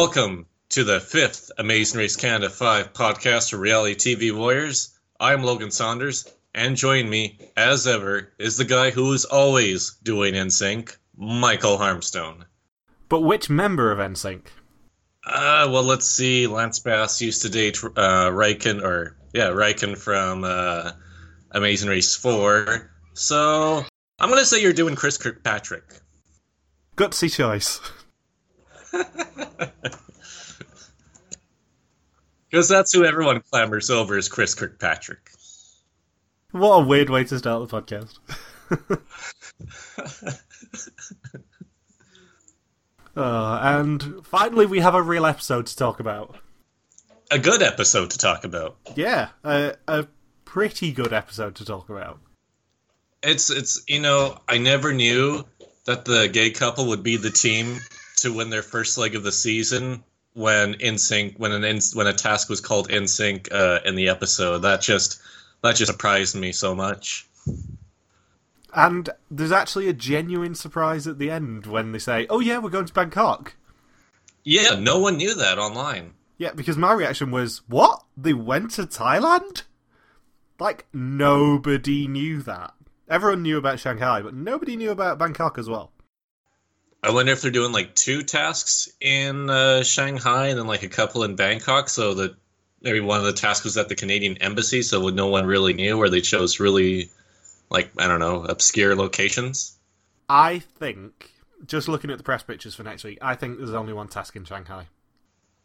Welcome to the fifth Amazing Race Canada 5 podcast for reality TV warriors. I'm Logan Saunders, and join me, as ever, is the guy who is always doing NSYNC, Michael Harmstone. But which member of NSYNC? Uh, well, let's see. Lance Bass used to date uh, Reichen, or yeah, Reichen from uh, Amazing Race 4. So I'm going to say you're doing Chris Kirkpatrick. Gutsy choice. Because that's who everyone clamors over is Chris Kirkpatrick. What a weird way to start the podcast. uh, and finally, we have a real episode to talk about. A good episode to talk about. Yeah, a, a pretty good episode to talk about. It's it's you know I never knew that the gay couple would be the team to win their first leg of the season when in sync when an in, when a task was called NSYNC uh, in the episode. That just that just surprised me so much. And there's actually a genuine surprise at the end when they say, "Oh yeah, we're going to Bangkok." Yeah, no one knew that online. Yeah, because my reaction was, "What? They went to Thailand?" Like nobody knew that. Everyone knew about Shanghai, but nobody knew about Bangkok as well. I wonder if they're doing like two tasks in uh, Shanghai and then like a couple in Bangkok, so that maybe one of the tasks was at the Canadian embassy, so no one really knew, where they chose really, like I don't know, obscure locations. I think, just looking at the press pictures for next week, I think there's only one task in Shanghai.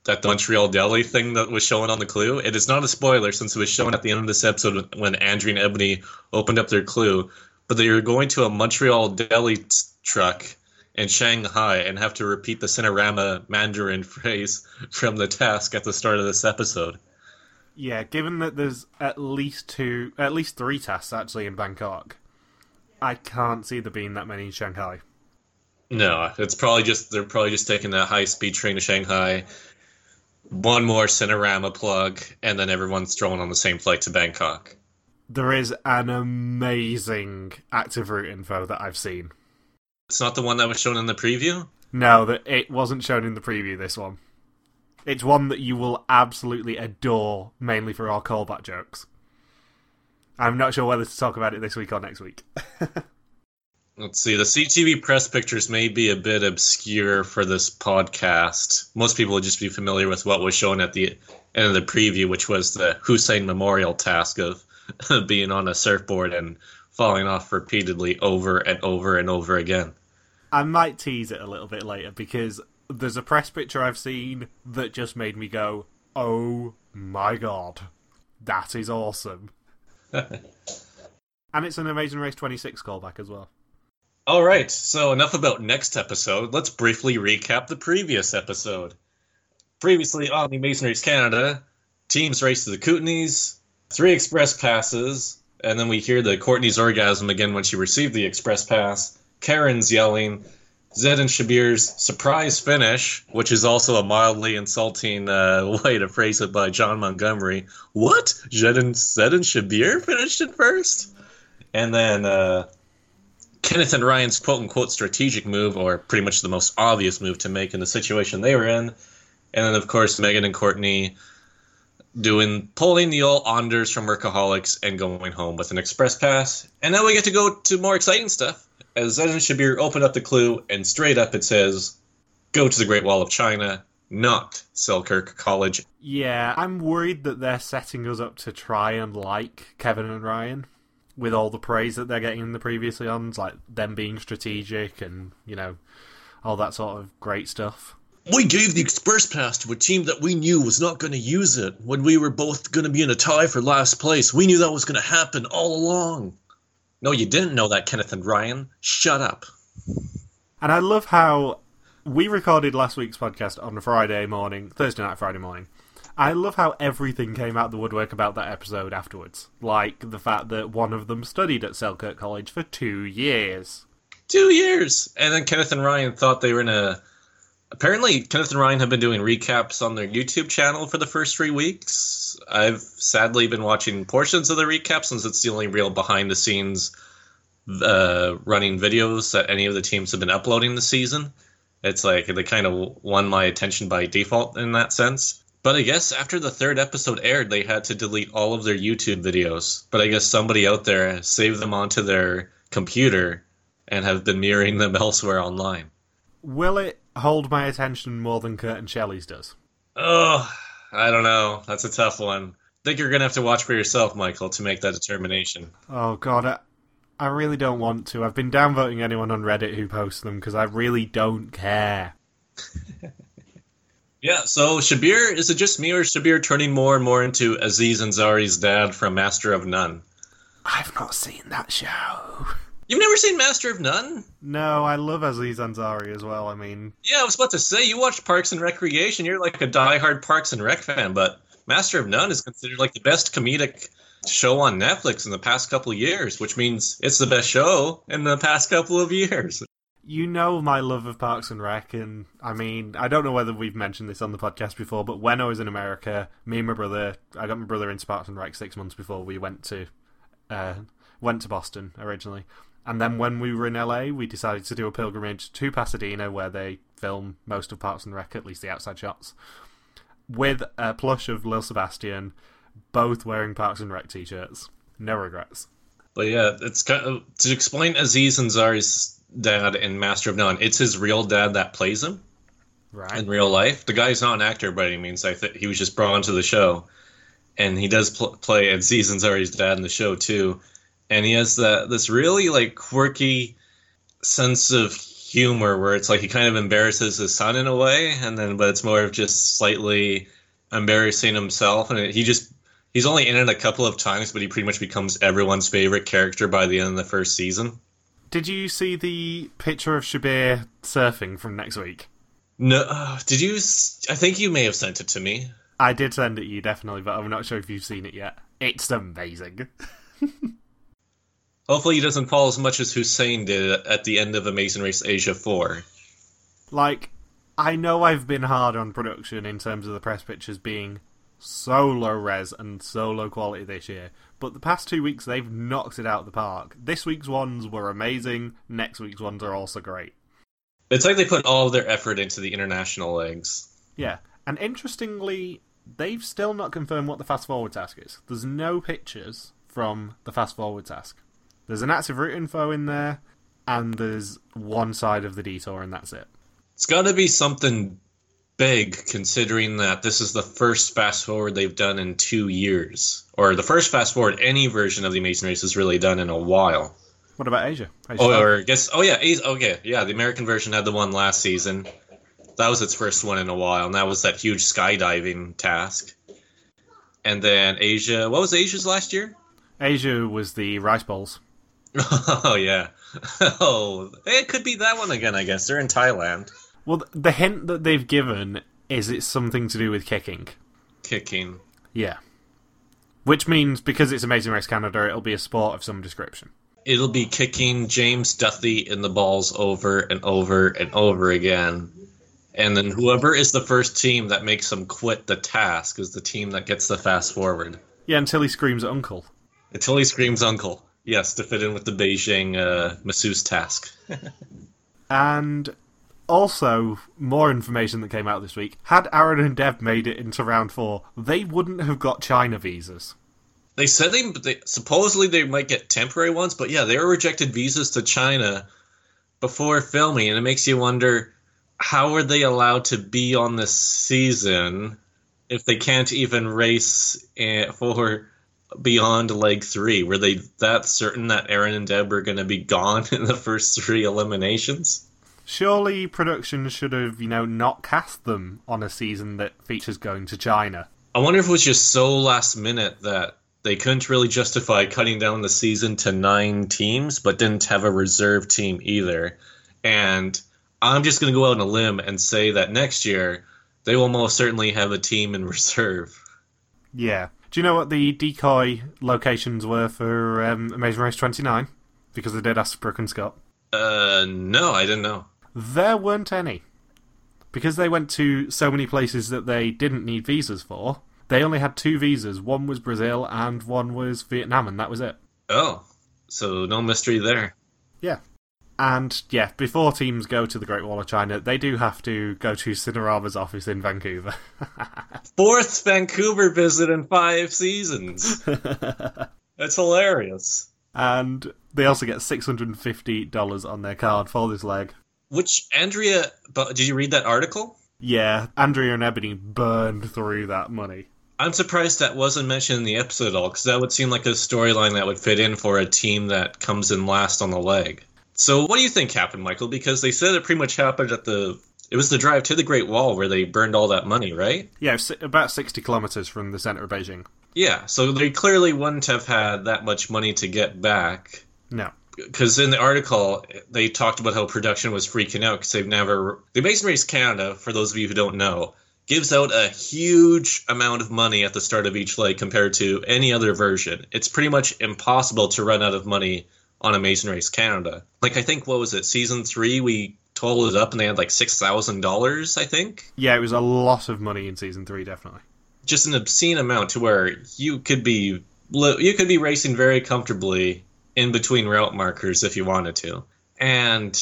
That the Montreal Deli thing that was shown on the clue. It is not a spoiler since it was shown at the end of this episode when Andrew and Ebony opened up their clue. But they were going to a Montreal Deli t- truck in Shanghai and have to repeat the Sinorama Mandarin phrase from the task at the start of this episode. Yeah, given that there's at least two, at least three tasks actually in Bangkok, I can't see there being that many in Shanghai. No, it's probably just they're probably just taking that high speed train to Shanghai, one more Sinorama plug, and then everyone's thrown on the same flight to Bangkok. There is an amazing active route info that I've seen. It's not the one that was shown in the preview. No, that it wasn't shown in the preview. This one, it's one that you will absolutely adore, mainly for our callback jokes. I'm not sure whether to talk about it this week or next week. Let's see. The CTV press pictures may be a bit obscure for this podcast. Most people would just be familiar with what was shown at the end of the preview, which was the Hussein Memorial task of being on a surfboard and falling off repeatedly over and over and over again. I might tease it a little bit later because there's a press picture I've seen that just made me go, "Oh my god, that is awesome!" and it's an Amazing Race 26 callback as well. All right, so enough about next episode. Let's briefly recap the previous episode. Previously on the Amazing Race Canada, teams race to the Kootenays, three express passes, and then we hear the Courtney's orgasm again when she received the express pass. Karen's yelling. Zed and Shabir's surprise finish, which is also a mildly insulting uh, way to phrase it by John Montgomery. What? Zed and, Zed and Shabir finished it first? And then uh, Kenneth and Ryan's quote unquote strategic move, or pretty much the most obvious move to make in the situation they were in. And then, of course, Megan and Courtney doing pulling the old Anders from Workaholics and going home with an express pass. And now we get to go to more exciting stuff. As and Shabir opened up the clue, and straight up it says, "Go to the Great Wall of China, not Selkirk College." Yeah, I'm worried that they're setting us up to try and like Kevin and Ryan with all the praise that they're getting in the previous ones, like them being strategic and you know all that sort of great stuff. We gave the express pass to a team that we knew was not going to use it when we were both going to be in a tie for last place. We knew that was going to happen all along. No, you didn't know that, Kenneth and Ryan. Shut up. And I love how we recorded last week's podcast on Friday morning, Thursday night, Friday morning. I love how everything came out the woodwork about that episode afterwards. Like the fact that one of them studied at Selkirk College for two years. Two years! And then Kenneth and Ryan thought they were in a apparently Kenneth and Ryan have been doing recaps on their YouTube channel for the first three weeks. I've sadly been watching portions of the recap since it's the only real behind the scenes uh, running videos that any of the teams have been uploading this season. It's like they kind of won my attention by default in that sense. But I guess after the third episode aired, they had to delete all of their YouTube videos. But I guess somebody out there saved them onto their computer and have been mirroring them elsewhere online. Will it hold my attention more than Kurt and Shelley's does? Oh, I don't know. That's a tough one. I think you're going to have to watch for yourself, Michael, to make that determination. Oh, God. I, I really don't want to. I've been downvoting anyone on Reddit who posts them because I really don't care. Yeah, so Shabir, is it just me or is Shabir turning more and more into Aziz Ansari's dad from Master of None? I've not seen that show. You've never seen Master of None? No, I love Aziz Ansari as well. I mean, Yeah, I was about to say, you watched Parks and Recreation. You're like a diehard Parks and Rec fan, but Master of None is considered like the best comedic show on Netflix in the past couple of years, which means it's the best show in the past couple of years. you know my love of Parks and Rec, and I mean, I don't know whether we've mentioned this on the podcast before, but when I was in America, me and my brother, I got my brother into Parks and Rec six months before we went to, uh, went to Boston originally, and then when we were in LA, we decided to do a pilgrimage to Pasadena, where they film most of Parks and Rec, at least the outside shots, with a plush of Lil Sebastian, both wearing Parks and Rec t-shirts. No regrets. But yeah, it's kind of, to explain Aziz Ansari's dad in Master of None. It's his real dad that plays him Right. in real life. The guy's not an actor by any means. I th- he was just brought onto the show, and he does pl- play Aziz Ansari's dad in the show too. And he has that this really like quirky sense of humor where it's like he kind of embarrasses his son in a way, and then but it's more of just slightly embarrassing himself, and it, he just. He's only in it a couple of times, but he pretty much becomes everyone's favorite character by the end of the first season. Did you see the picture of Shabir surfing from next week? No, uh, did you? I think you may have sent it to me. I did send it to you definitely, but I'm not sure if you've seen it yet. It's amazing. Hopefully, he doesn't fall as much as Hussein did at the end of Amazing Race Asia 4. Like, I know I've been hard on production in terms of the press pictures being so low res and so low quality this year, but the past two weeks they've knocked it out of the park. This week's ones were amazing. Next week's ones are also great. It's like they put all of their effort into the international legs. Yeah, and interestingly, they've still not confirmed what the fast forward task is. There's no pictures from the fast forward task. There's an active route info in there, and there's one side of the detour, and that's it. It's got to be something big, considering that this is the first fast forward they've done in two years, or the first fast forward any version of the Amazing Race has really done in a while. What about Asia? Asia Oh, or I guess, oh yeah, A's- okay, oh, yeah. The American version had the one last season. That was its first one in a while, and that was that huge skydiving task. And then Asia, what was Asia's last year? Asia was the rice bowls. Oh yeah. Oh, it could be that one again. I guess they're in Thailand. Well, the hint that they've given is it's something to do with kicking. Kicking. Yeah. Which means because it's Amazing Race Canada, it'll be a sport of some description. It'll be kicking James Duthie in the balls over and over and over again. And then whoever is the first team that makes them quit the task is the team that gets the fast forward. Yeah, until he screams Uncle. Until he screams uncle. Yes, to fit in with the Beijing uh, masseuse task. And also, more information that came out this week. Had Aaron and Dev made it into round four, they wouldn't have got China visas. They said they, they supposedly they might get temporary ones, but yeah, they were rejected visas to China before filming, and it makes you wonder how are they allowed to be on this season if they can't even race eh, for beyond leg three? Were they that certain that Aaron and Deb were going to be gone in the first three eliminations? Surely production should have, you know, not cast them on a season that features going to China. I wonder if it was just so last minute that they couldn't really justify cutting down the season to nine teams, but didn't have a reserve team either. And I'm just going to go out on a limb and say that next year they will most certainly have a team in reserve. Yeah. Do you know what the decoy locations were for um, Amazing Race 29? Because they did ask Brooke and Scott. Uh, no, I didn't know. There weren't any. Because they went to so many places that they didn't need visas for, they only had two visas. One was Brazil and one was Vietnam, and that was it. Oh, so no mystery there. Yeah. And yeah, before teams go to the Great Wall of China, they do have to go to Sinorama's office in Vancouver. Fourth Vancouver visit in five seasons. That's hilarious. and they also get $650 on their card for this leg. Which Andrea, but did you read that article? Yeah, Andrea and Ebony burned through that money. I'm surprised that wasn't mentioned in the episode at all, because that would seem like a storyline that would fit in for a team that comes in last on the leg. So, what do you think happened, Michael? Because they said it pretty much happened at the. It was the drive to the Great Wall where they burned all that money, right? Yeah, about 60 kilometers from the center of Beijing. Yeah, so they clearly wouldn't have had that much money to get back. No. Because in the article, they talked about how production was freaking out because they've never. The Amazing Race Canada, for those of you who don't know, gives out a huge amount of money at the start of each leg compared to any other version. It's pretty much impossible to run out of money on Amazing Race Canada. Like, I think, what was it, season three, we totaled it up and they had like $6,000, I think? Yeah, it was a lot of money in season three, definitely. Just an obscene amount to where you could be you could be racing very comfortably in between route markers if you wanted to. And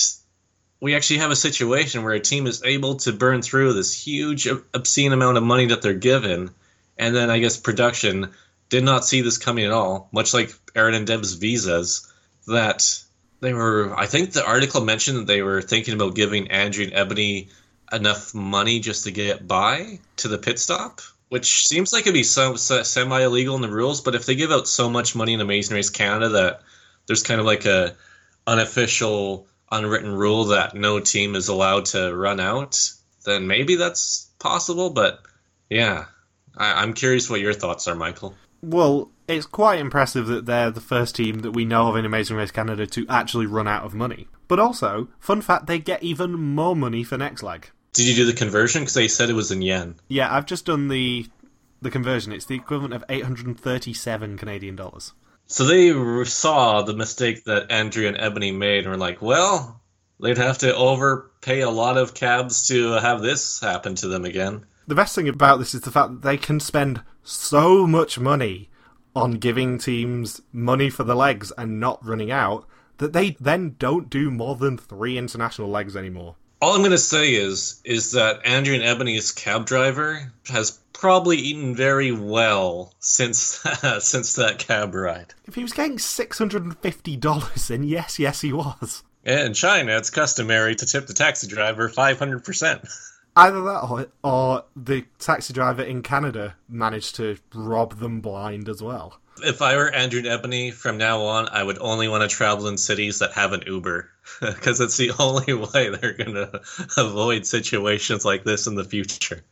we actually have a situation where a team is able to burn through this huge obscene amount of money that they're given and then I guess production did not see this coming at all, much like Aaron and deb's visas that they were I think the article mentioned that they were thinking about giving Andrew and Ebony enough money just to get by to the pit stop, which seems like it'd be some semi illegal in the rules. But if they give out so much money in Amazing Race Canada that there's kind of like a unofficial, unwritten rule that no team is allowed to run out, then maybe that's possible. But yeah, I, I'm curious what your thoughts are, Michael. Well, it's quite impressive that they're the first team that we know of in Amazing Race Canada to actually run out of money. But also, fun fact, they get even more money for next leg. Did you do the conversion? Because they said it was in yen. Yeah, I've just done the the conversion. It's the equivalent of 837 Canadian dollars. So they saw the mistake that Andrew and Ebony made and were like, well, they'd have to overpay a lot of cabs to have this happen to them again. The best thing about this is the fact that they can spend so much money on giving teams money for the legs and not running out that they then don't do more than three international legs anymore. All I'm going to say is is that Andrew and Ebony's cab driver has probably eaten very well since since that cab ride. If he was getting six hundred and fifty dollars, then yes, yes, he was. In China, it's customary to tip the taxi driver five hundred percent. Either that, or, or the taxi driver in Canada managed to rob them blind as well. If I were Andrew and Ebony from now on, I would only want to travel in cities that have an Uber because it's the only way they're going to avoid situations like this in the future.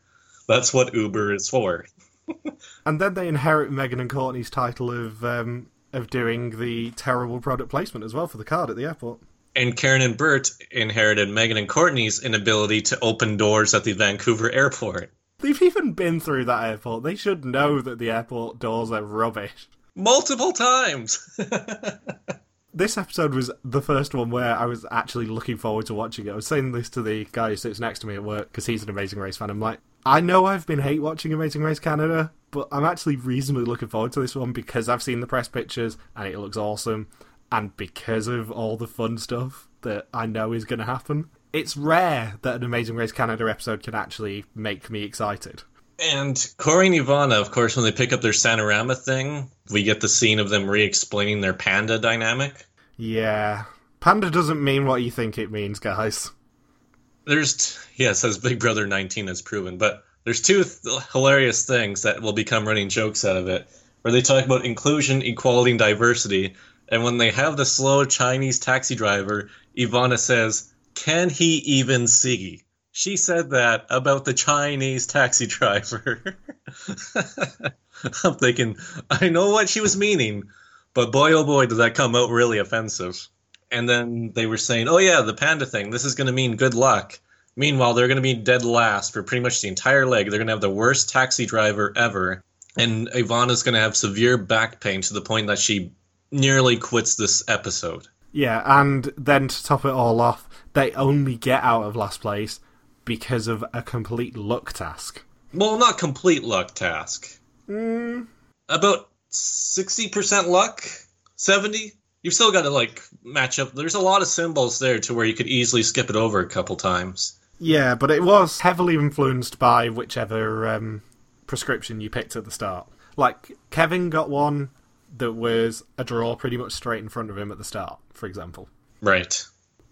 That's what Uber is for. and then they inherit Megan and Courtney's title of um, of doing the terrible product placement as well for the card at the airport. And Karen and Bert inherited Megan and Courtney's inability to open doors at the Vancouver airport. They've even been through that airport. They should know that the airport doors are rubbish. Multiple times! this episode was the first one where I was actually looking forward to watching it. I was saying this to the guy who sits next to me at work because he's an Amazing Race fan. I'm like, I know I've been hate watching Amazing Race Canada, but I'm actually reasonably looking forward to this one because I've seen the press pictures and it looks awesome, and because of all the fun stuff that I know is going to happen. It's rare that an Amazing Race Canada episode can actually make me excited. And Corey and Ivana, of course, when they pick up their Sinorama thing, we get the scene of them re explaining their panda dynamic. Yeah. Panda doesn't mean what you think it means, guys. There's, yes, as Big Brother 19 has proven, but there's two th- hilarious things that will become running jokes out of it, where they talk about inclusion, equality, and diversity. And when they have the slow Chinese taxi driver, Ivana says, Can he even see? She said that about the Chinese taxi driver. I'm thinking, I know what she was meaning, but boy, oh boy, did that come out really offensive. And then they were saying, oh yeah, the panda thing, this is going to mean good luck. Meanwhile, they're going to be dead last for pretty much the entire leg. They're going to have the worst taxi driver ever. And Ivana's going to have severe back pain to the point that she nearly quits this episode. Yeah, and then to top it all off, they only get out of last place because of a complete luck task. Well, not complete luck task. Mm. About 60% luck? 70? you've still got to like match up. There's a lot of symbols there to where you could easily skip it over a couple times. Yeah, but it was heavily influenced by whichever um, prescription you picked at the start. Like Kevin got one that was a draw pretty much straight in front of him at the start, for example. Right.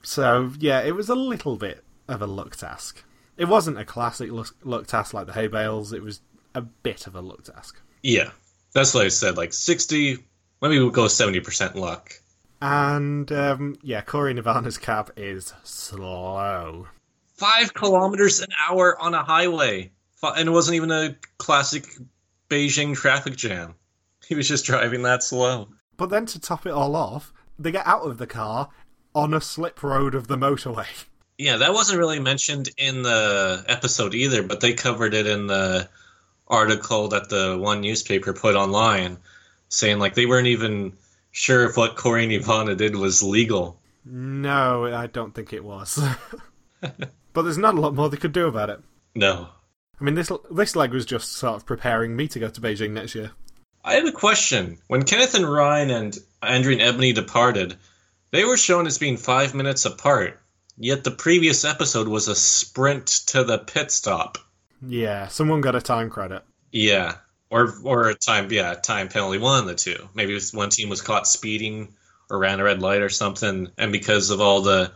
So yeah, it was a little bit of a luck task. It wasn't a classic luck, luck task like the hay bales. It was a bit of a luck task. Yeah, that's what I said. Like sixty, maybe we'll go seventy percent luck. And um, yeah, Corey Nirvana's cab is slow. Five kilometers an hour on a highway, and it wasn't even a classic Beijing traffic jam. He was just driving that slow. But then to top it all off, they get out of the car on a slip road of the motorway. Yeah, that wasn't really mentioned in the episode either, but they covered it in the article that the one newspaper put online, saying like they weren't even sure if what Corey Ivana did was legal. No, I don't think it was. but there's not a lot more they could do about it. No. I mean, this this leg was just sort of preparing me to go to Beijing next year. I have a question. When Kenneth and Ryan and Andrew and Ebony departed, they were shown as being five minutes apart. Yet the previous episode was a sprint to the pit stop. Yeah, someone got a time credit. Yeah, or or a time yeah time penalty. One of the two. Maybe one team was caught speeding or ran a red light or something, and because of all the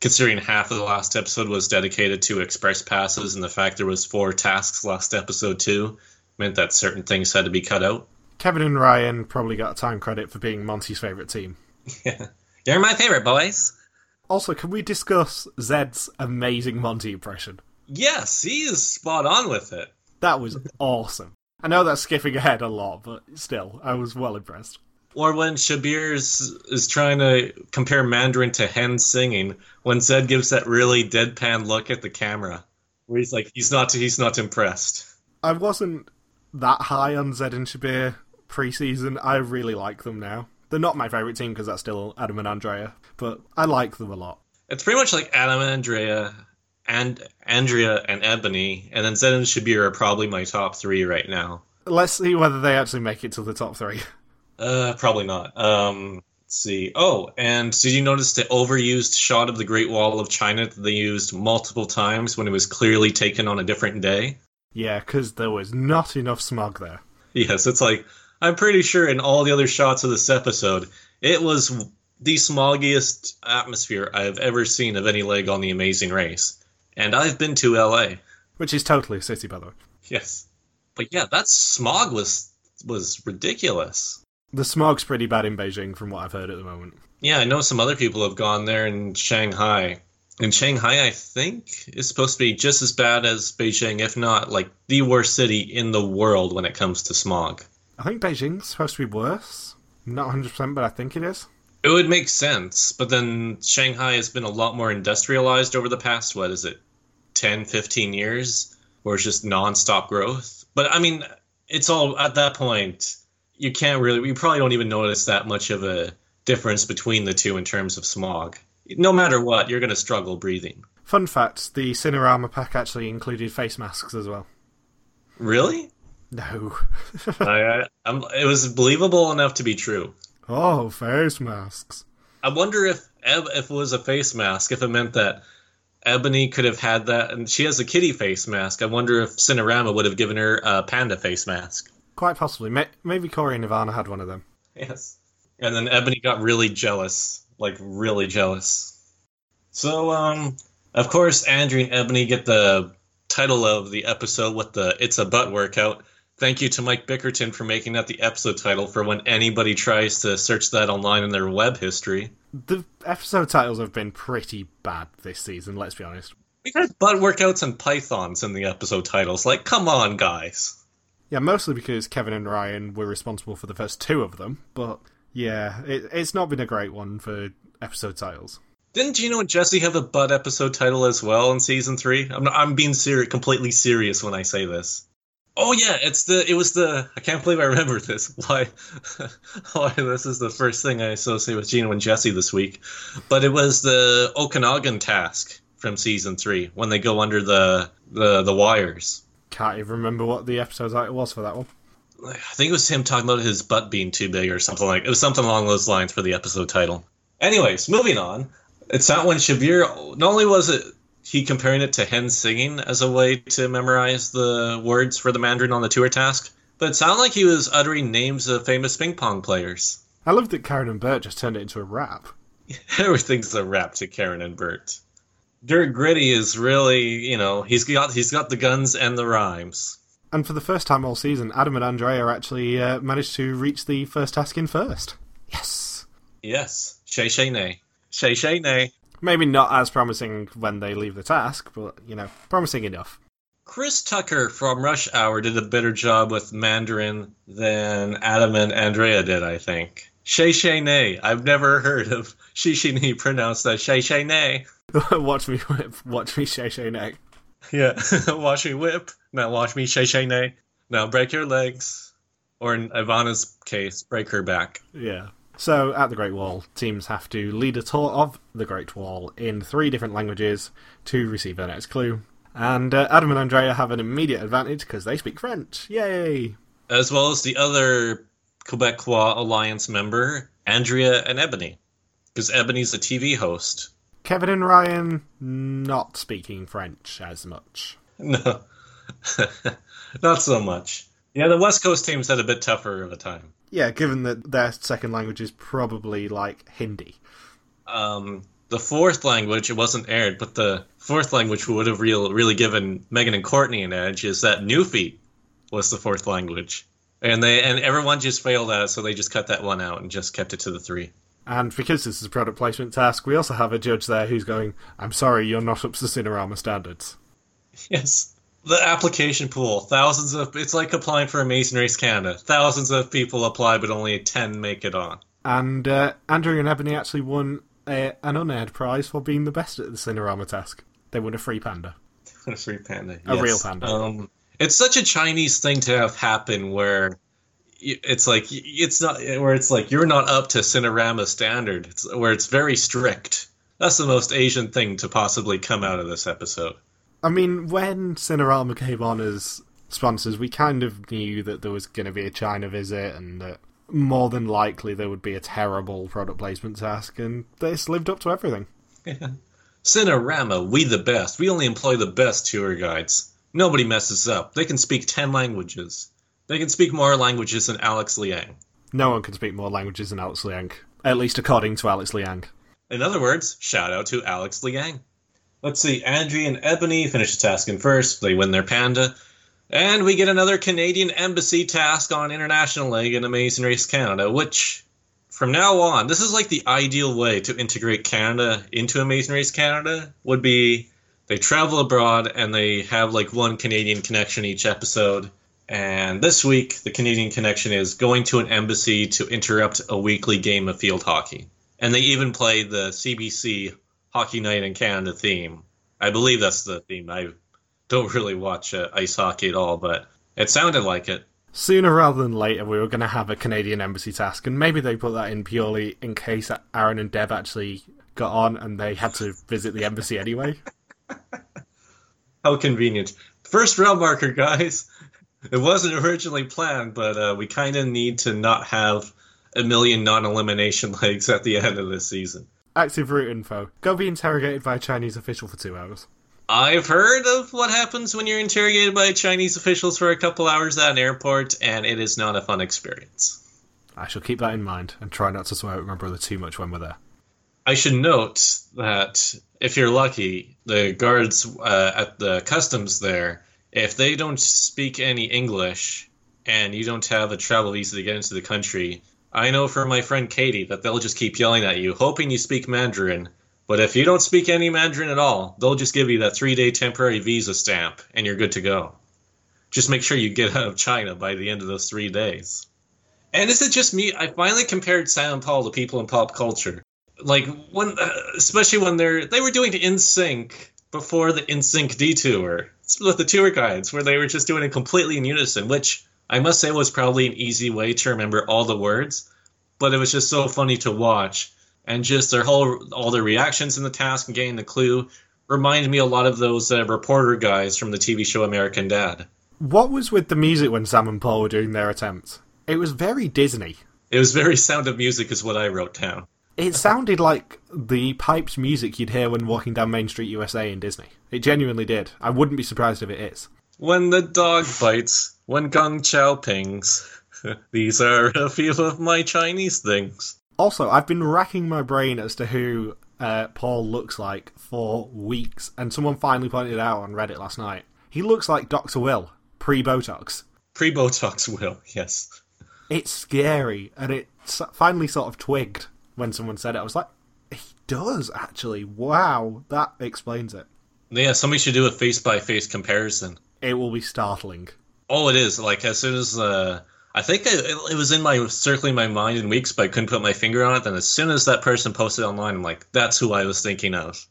considering half of the last episode was dedicated to express passes and the fact there was four tasks last episode too meant that certain things had to be cut out. Kevin and Ryan probably got a time credit for being Monty's favorite team. Yeah, you're my favorite boys. Also, can we discuss Zed's amazing Monty impression? Yes, he is spot on with it. That was awesome. I know that's skipping ahead a lot, but still, I was well impressed. Or when Shabir is, is trying to compare Mandarin to Hen singing, when Zed gives that really deadpan look at the camera, where he's like, he's not he's not impressed. I wasn't that high on Zed and Shabir preseason. I really like them now. They're not my favorite team because that's still Adam and Andrea, but I like them a lot. It's pretty much like Adam and Andrea, and Andrea and Ebony, and then Zed and Shabir are probably my top three right now. Let's see whether they actually make it to the top three. Uh, probably not. Um, let's see. Oh, and did you notice the overused shot of the Great Wall of China that they used multiple times when it was clearly taken on a different day? Yeah, because there was not enough smog there. Yes, it's like I'm pretty sure in all the other shots of this episode, it was the smoggiest atmosphere I've ever seen of any leg on the Amazing Race. And I've been to LA. Which is totally a city, by the way. Yes. But yeah, that smog was was ridiculous. The smog's pretty bad in Beijing, from what I've heard at the moment. Yeah, I know some other people have gone there in Shanghai. And Shanghai, I think, is supposed to be just as bad as Beijing, if not like the worst city in the world when it comes to smog. I think Beijing's supposed to be worse. Not 100%, but I think it is. It would make sense, but then Shanghai has been a lot more industrialized over the past, what is it, 10, 15 years, where it's just nonstop growth. But I mean, it's all at that point, you can't really, you probably don't even notice that much of a difference between the two in terms of smog. No matter what, you're going to struggle breathing. Fun fact the Sinorama pack actually included face masks as well. Really? No. I, I'm, it was believable enough to be true. oh, face masks. I wonder if Eb, if it was a face mask, if it meant that Ebony could have had that, and she has a kitty face mask. I wonder if Sinorama would have given her a panda face mask. Quite possibly. May- Maybe Corey and Nirvana had one of them. Yes. And then Ebony got really jealous, like really jealous. So, um, of course, Andrew and Ebony get the title of the episode with the "It's a Butt Workout." Thank you to Mike Bickerton for making that the episode title for when anybody tries to search that online in their web history. The episode titles have been pretty bad this season, let's be honest. We had butt workouts and pythons in the episode titles. Like, come on, guys. Yeah, mostly because Kevin and Ryan were responsible for the first two of them, but yeah, it, it's not been a great one for episode titles. Didn't Gino and Jesse have a butt episode title as well in season three? I'm, I'm being serious, completely serious when I say this. Oh yeah, it's the it was the I can't believe I remember this. Why why this is the first thing I associate with Gino and Jesse this week. But it was the Okanagan task from season three when they go under the the, the wires. Can't even remember what the episode title was for that one. I think it was him talking about his butt being too big or something like it was something along those lines for the episode title. Anyways, moving on. It's not when Shabir. Not only was it he comparing it to hen singing as a way to memorize the words for the Mandarin on the tour task, but it sounded like he was uttering names of famous ping pong players. I love that Karen and Bert just turned it into a rap. Everything's a rap to Karen and Bert. Dirt Gritty is really, you know, he's got he's got the guns and the rhymes. And for the first time all season, Adam and Andrea actually uh, managed to reach the first task in first. Yes. Yes. Shay Shay Nay. Shay Shay Nay. Maybe not as promising when they leave the task, but, you know, promising enough. Chris Tucker from Rush Hour did a better job with Mandarin than Adam and Andrea did, I think. Shay Shay Nay. I've never heard of Shishi Ni pronounced as Shay Shay Nay. watch me whip, watch me Shay Shay Nay. Yeah, watch me whip. Now watch me Shay Shay Nay. Now break your legs. Or in Ivana's case, break her back. Yeah. So, at the Great Wall, teams have to lead a tour of the Great Wall in three different languages to receive their next clue. And uh, Adam and Andrea have an immediate advantage because they speak French. Yay! As well as the other Quebecois Alliance member, Andrea and Ebony. Because Ebony's a TV host. Kevin and Ryan not speaking French as much. No, not so much. Yeah, the West Coast teams had a bit tougher of a time. Yeah, given that their second language is probably like Hindi. Um, the fourth language, it wasn't aired, but the fourth language would have real, really given Megan and Courtney an edge is that Newfie was the fourth language. And they and everyone just failed at it, so they just cut that one out and just kept it to the three. And because this is a product placement task, we also have a judge there who's going, I'm sorry, you're not up to Sinorama standards. Yes. The application pool, thousands of it's like applying for Amazing Race Canada. Thousands of people apply, but only ten make it on. And uh, Andrew and Ebony actually won a, an unaired prize for being the best at the Sinorama task. They won a free panda. a free panda. A real panda. Um, it's such a Chinese thing to have happen where it's like it's not where it's like you're not up to Sinorama standard. It's where it's very strict. That's the most Asian thing to possibly come out of this episode. I mean, when Sinorama came on as sponsors, we kind of knew that there was going to be a China visit and that more than likely there would be a terrible product placement task, and this lived up to everything. Yeah. Sinorama, we the best. We only employ the best tour guides. Nobody messes up. They can speak 10 languages. They can speak more languages than Alex Liang. No one can speak more languages than Alex Liang, at least according to Alex Liang. In other words, shout out to Alex Liang. Let's see, Andrea and Ebony finish the task in first. They win their panda. And we get another Canadian Embassy task on International League in Amazing Race Canada, which, from now on, this is like the ideal way to integrate Canada into Amazing Race Canada, would be they travel abroad and they have like one Canadian connection each episode. And this week, the Canadian connection is going to an embassy to interrupt a weekly game of field hockey. And they even play the CBC Hockey Night in Canada theme. I believe that's the theme. I don't really watch uh, ice hockey at all, but it sounded like it. Sooner rather than later, we were going to have a Canadian embassy task, and maybe they put that in purely in case Aaron and Deb actually got on and they had to visit the embassy anyway. How convenient. First round marker, guys. It wasn't originally planned, but uh, we kind of need to not have a million non elimination legs at the end of this season. Active route info. Go be interrogated by a Chinese official for two hours. I've heard of what happens when you're interrogated by Chinese officials for a couple hours at an airport, and it is not a fun experience. I shall keep that in mind and try not to swear at my brother too much when we're there. I should note that if you're lucky, the guards uh, at the customs there, if they don't speak any English and you don't have a travel visa to get into the country, I know from my friend Katie that they'll just keep yelling at you, hoping you speak Mandarin. But if you don't speak any Mandarin at all, they'll just give you that three day temporary visa stamp and you're good to go. Just make sure you get out of China by the end of those three days. And is it just me? I finally compared Silent Paul to people in pop culture. Like when, uh, especially when they're they were doing NSYNC before the NSYNC detour with the tour guides, where they were just doing it completely in unison, which I must say it was probably an easy way to remember all the words, but it was just so funny to watch. And just their whole, all their reactions in the task and getting the clue reminded me a lot of those uh, reporter guys from the TV show American Dad. What was with the music when Sam and Paul were doing their attempts? It was very Disney. It was very Sound of Music, is what I wrote down. It sounded like the piped music you'd hear when walking down Main Street USA in Disney. It genuinely did. I wouldn't be surprised if it is. When the dog bites, when Gong Chao pings. These are a few of my Chinese things. Also, I've been racking my brain as to who uh, Paul looks like for weeks, and someone finally pointed it out on Reddit last night. He looks like Dr. Will, pre Botox. Pre Botox will, yes. It's scary, and it finally sort of twigged when someone said it. I was like, he does actually. Wow, that explains it. Yeah, somebody should do a face by face comparison. It will be startling. Oh, it is. Like, as soon as, uh, I think it, it was in my, circling my mind in weeks, but I couldn't put my finger on it. Then as soon as that person posted online, I'm like, that's who I was thinking of.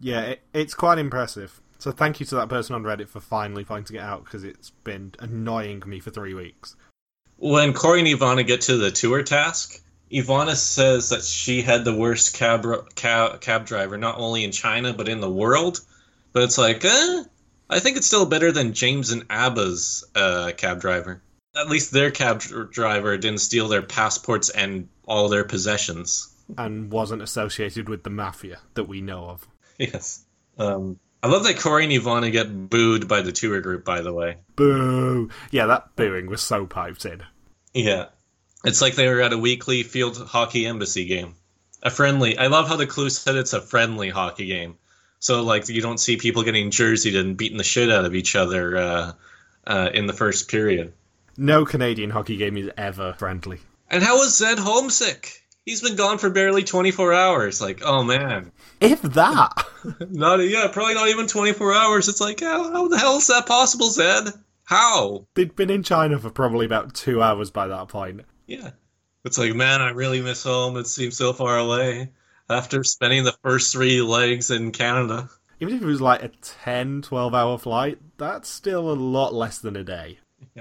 Yeah, it, it's quite impressive. So thank you to that person on Reddit for finally pointing it out because it's been annoying me for three weeks. When Corey and Ivana get to the tour task, Ivana says that she had the worst cab cab, cab driver, not only in China but in the world. But it's like, eh, I think it's still better than James and Abba's uh, cab driver. At least their cab driver didn't steal their passports and all their possessions. And wasn't associated with the mafia that we know of. Yes. Um, I love that Corey and Ivana get booed by the tour group. By the way. Boo! Yeah, that booing was so piped in. Yeah. It's like they were at a weekly field hockey embassy game. A friendly. I love how the clue said it's a friendly hockey game. So, like, you don't see people getting jerseyed and beating the shit out of each other uh, uh, in the first period. No Canadian hockey game is ever friendly. And how is Zed homesick? He's been gone for barely 24 hours. Like, oh man. If that! Not, yeah, probably not even 24 hours. It's like, how, how the hell is that possible, Zed? How? They'd been in China for probably about two hours by that point. Yeah. It's like, man, I really miss home. It seems so far away after spending the first three legs in Canada. Even if it was like a 10, 12 hour flight, that's still a lot less than a day.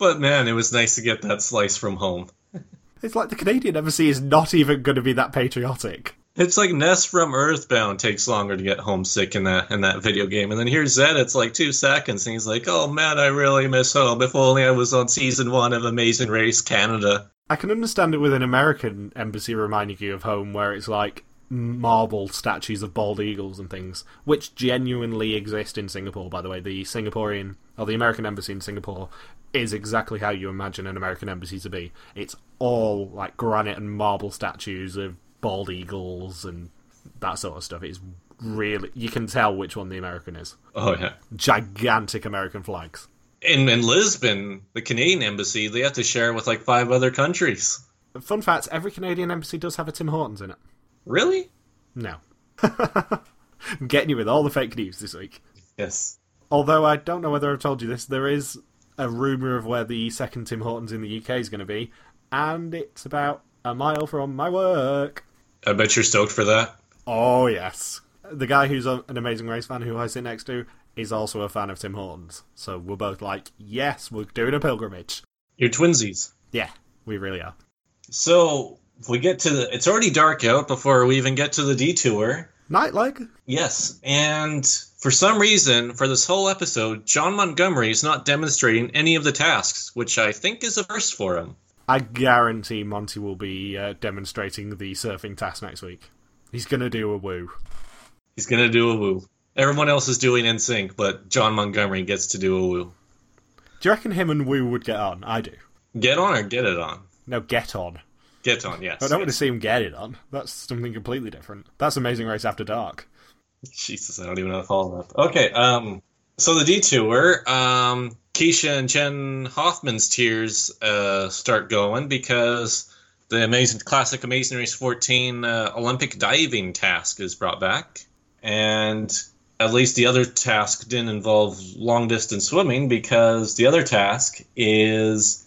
But man, it was nice to get that slice from home. It's like the Canadian embassy is not even going to be that patriotic. It's like Ness from Earthbound takes longer to get homesick in that in that video game, and then here's Zed. It's like two seconds, and he's like, "Oh man, I really miss home. If only I was on season one of Amazing Race Canada." I can understand it with an American embassy reminding you of home, where it's like marble statues of bald eagles and things, which genuinely exist in Singapore, by the way. The Singaporean, or the American embassy in Singapore, is exactly how you imagine an American embassy to be. It's all like granite and marble statues of bald eagles and that sort of stuff. It's really, you can tell which one the American is. Oh yeah. Gigantic American flags. In in Lisbon, the Canadian embassy, they have to share it with like five other countries. Fun fact every Canadian embassy does have a Tim Hortons in it. Really? No. I'm getting you with all the fake news this week. Yes. Although I don't know whether I've told you this, there is a rumour of where the second Tim Hortons in the UK is going to be, and it's about a mile from my work. I bet you're stoked for that. Oh, yes. The guy who's an amazing race fan who I sit next to is also a fan of Tim Hortons. So we're both like, yes, we're doing a pilgrimage. You're twinsies. Yeah, we really are. So we get to the, it's already dark out before we even get to the detour. Nightleg? Yes, and for some reason, for this whole episode, John Montgomery is not demonstrating any of the tasks, which I think is a first for him. I guarantee Monty will be uh, demonstrating the surfing task next week. He's going to do a woo. He's gonna do a woo. Everyone else is doing in sync, but John Montgomery gets to do a woo. Do you reckon him and Woo would get on? I do. Get on or get it on? No, get on. Get on, yes. I don't want to see him get it on. That's something completely different. That's Amazing Race After Dark. Jesus, I don't even know how to follow that. Okay, um, so the detour, um, Keisha and Chen Hoffman's tears uh, start going because the amazing classic Amazing Race 14 uh, Olympic diving task is brought back, and at least the other task didn't involve long distance swimming because the other task is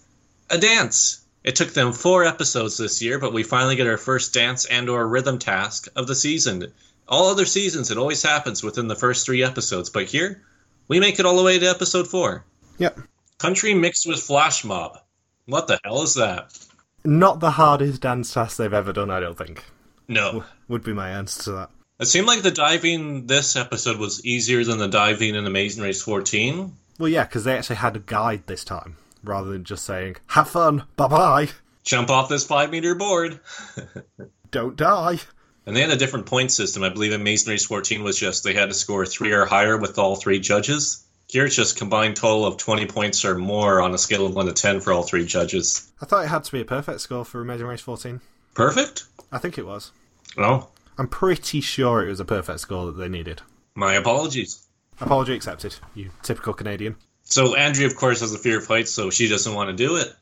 a dance. It took them four episodes this year, but we finally get our first dance and or rhythm task of the season. All other seasons, it always happens within the first three episodes, but here, we make it all the way to episode four. Yep. Country mixed with flash mob. What the hell is that? Not the hardest dance task they've ever done, I don't think. No. Would be my answer to that. It seemed like the diving this episode was easier than the diving in Amazing Race 14, Well, yeah, because they actually had a guide this time, rather than just saying, have fun, bye bye, Jump off this five meter board. don't die. And they had a different point system. I believe in Masonry 14 was just they had to score three or higher with all three judges. Here it's just combined total of 20 points or more on a scale of 1 to 10 for all three judges. I thought it had to be a perfect score for Amazing Race 14. Perfect? I think it was. Oh, I'm pretty sure it was a perfect score that they needed. my apologies. Apology accepted, you typical Canadian. So Andrea, of course, has a fear of heights, so she doesn't want to do it.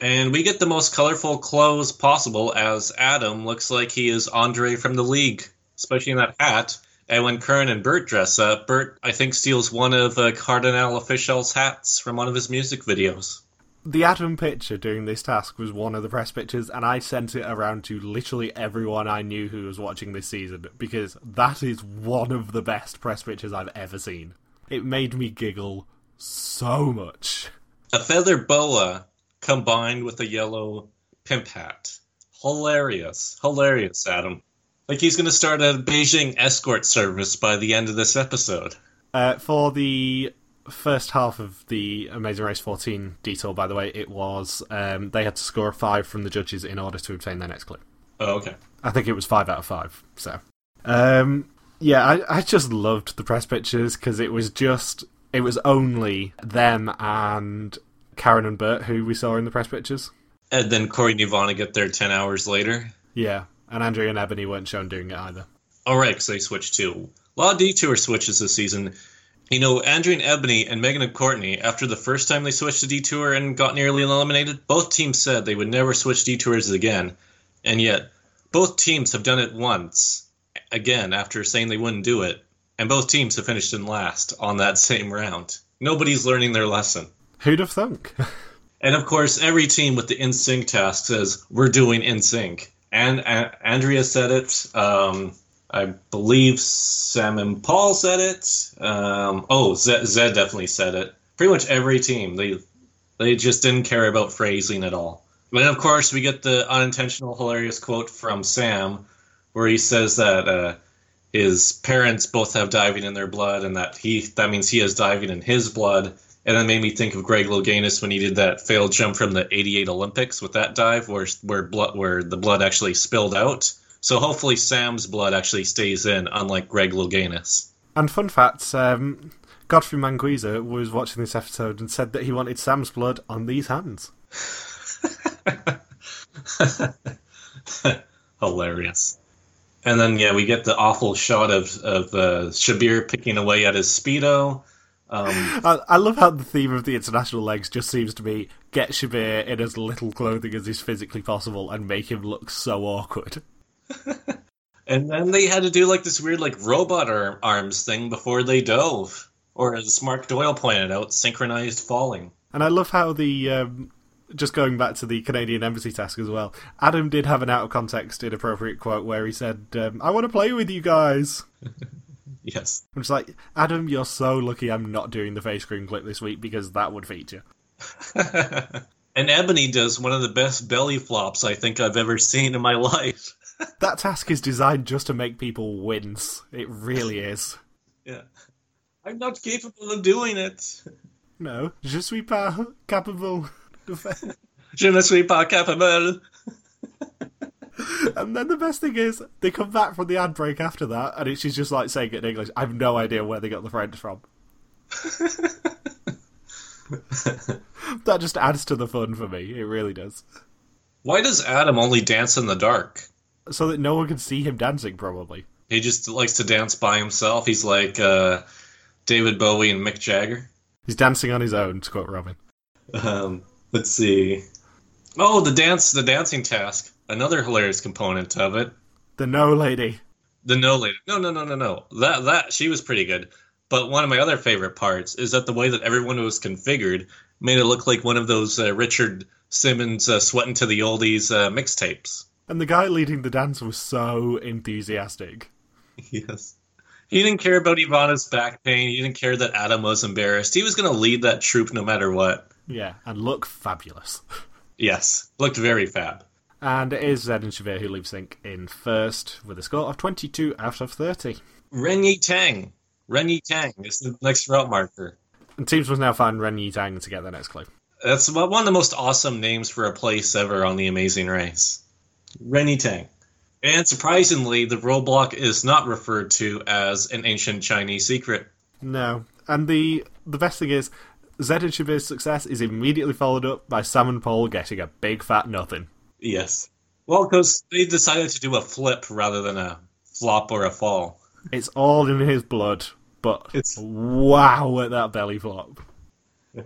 And we get the most colorful clothes possible as Adam looks like he is Andre from the league, especially in that hat. And when Karen and Bert dress up, Bert, I think, steals one of uh, Cardinal Offishall's hats from one of his music videos. The Adam picture doing this task was one of the press pictures, and I sent it around to literally everyone I knew who was watching this season because that is one of the best press pictures I've ever seen. It made me giggle so much. A feather boa combined with a yellow pimp hat. Hilarious. Hilarious, Adam. Like he's going to start a Beijing escort service by the end of this episode. Uh, for the first half of the Amazing Race 14 detour, by the way, it was um, they had to score a five from the judges in order to obtain their next clue. Oh, okay. I think it was five out of five. So, um, yeah, I, I just loved the press pictures because it was just it was only them and Karen and Bert who we saw in the press pictures. And then Corey and Ivana get there 10 hours later. Yeah, and Andrea and Ebony weren't shown doing it either. All right, because they switched too. A lot of detour switches this season. You know, Andrea and Ebony and Megan and Courtney, after the first time they switched to detour and got nearly eliminated, both teams said they would never switch detours again. And yet, both teams have done it once, again, after saying they wouldn't do it. And both teams have finished in last on that same round. Nobody's learning their lesson. Who'd have thunk? And of course, every team with the in sync task says we're doing in sync. And uh, Andrea said it. Um, I believe Sam and Paul said it. Um, oh, Zed, definitely said it. Pretty much every team they they just didn't care about phrasing at all. And of course, we get the unintentional hilarious quote from Sam, where he says that uh, his parents both have diving in their blood, and that he that means he has diving in his blood. And that made me think of Greg Louganis when he did that failed jump from the '88 Olympics with that dive, where where blood where the blood actually spilled out. So hopefully Sam's blood actually stays in, unlike Greg Louganis. and fun fact: um, Godfrey Manguiza was watching this episode and said that he wanted Sam's blood on these hands. Hilarious. And then yeah, we get the awful shot of of uh, Shabir picking away at his speedo. Um, I, I love how the theme of the international legs just seems to be get Shabir in as little clothing as is physically possible and make him look so awkward. and then they had to do like this weird like robot arm, arms thing before they dove, or as Mark Doyle pointed out, synchronized falling. And I love how the um, just going back to the Canadian embassy task as well. Adam did have an out of context inappropriate quote where he said, um, "I want to play with you guys." Yes. I'm just like, Adam, you're so lucky I'm not doing the face cream clip this week because that would feature. and Ebony does one of the best belly flops I think I've ever seen in my life. That task is designed just to make people wince. It really is. yeah. I'm not capable of doing it. No, je suis pas capable. de faire- Je ne suis pas capable. And then the best thing is, they come back from the ad break after that, and it's she's just like saying it in English. I have no idea where they got the French from. that just adds to the fun for me. It really does. Why does Adam only dance in the dark? So that no one can see him dancing, probably. He just likes to dance by himself. He's like uh, David Bowie and Mick Jagger. He's dancing on his own, to quote Robin. Um, let's see. Oh, the dance, the dancing task. Another hilarious component of it. The no lady. The no lady. No, no, no, no, no. That that she was pretty good. But one of my other favorite parts is that the way that everyone was configured made it look like one of those uh, Richard Simmons uh, sweating to the oldies uh, mixtapes. And the guy leading the dance was so enthusiastic. Yes. He didn't care about Ivana's back pain. He didn't care that Adam was embarrassed. He was going to lead that troop no matter what. Yeah, and look fabulous. Yes. Looked very fab. And it is Zed and Shabir who leave sync in first with a score of 22 out of 30. Ren Yi Tang. Ren Yi Tang is the next route marker. And teams must now find Ren Yitang to get their next clue. That's one of the most awesome names for a place ever on the Amazing Race. Ren Yitang. And surprisingly, the roadblock is not referred to as an ancient Chinese secret. No. And the the best thing is, Zed and Shabir's success is immediately followed up by Sam and Paul getting a big fat nothing. Yes. Well, because they decided to do a flip rather than a flop or a fall. It's all in his blood, but It's- wow at that belly flop.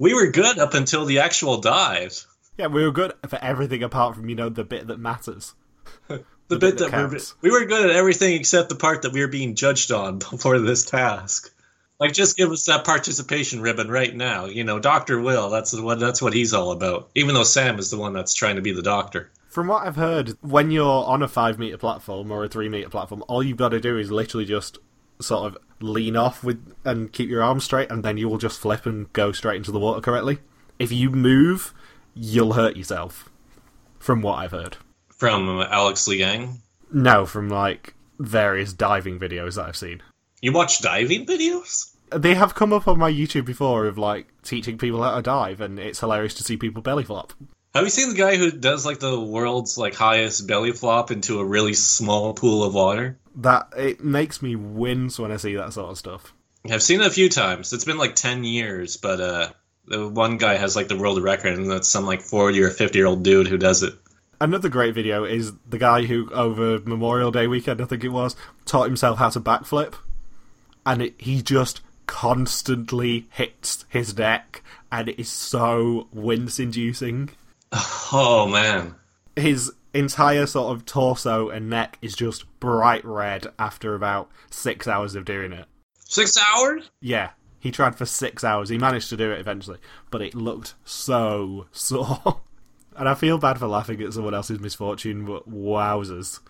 We were good up until the actual dive. Yeah, we were good for everything apart from, you know, the bit that matters. The, The bit bit that that we're, we were good at everything except the part that we were being judged on for this task. Like, just give us that participation ribbon right now. You know, Doctor Will. That's what that's what he's all about. Even though Sam is the one that's trying to be the doctor. From what I've heard, when you're on a five meter platform or a three meter platform, all you've got to do is literally just sort of lean off with and keep your arms straight, and then you will just flip and go straight into the water correctly. If you move, you'll hurt yourself. From what I've heard. From Alex Liang. No, from like various diving videos that I've seen. You watch diving videos? They have come up on my YouTube before of like teaching people how to dive, and it's hilarious to see people belly flop. Have you seen the guy who does like the world's like highest belly flop into a really small pool of water? That it makes me wince when I see that sort of stuff. I've seen it a few times. It's been like ten years, but uh, the one guy has like the world record, and that's some like forty or fifty year old dude who does it. Another great video is the guy who, over Memorial Day weekend, I think it was, taught himself how to backflip, and it, he just constantly hits his neck, and it is so wince-inducing. Oh man, His entire sort of torso and neck is just bright red after about six hours of doing it. six hours? Yeah, he tried for six hours. He managed to do it eventually, but it looked so sore. And I feel bad for laughing at someone else's misfortune, but wowzers.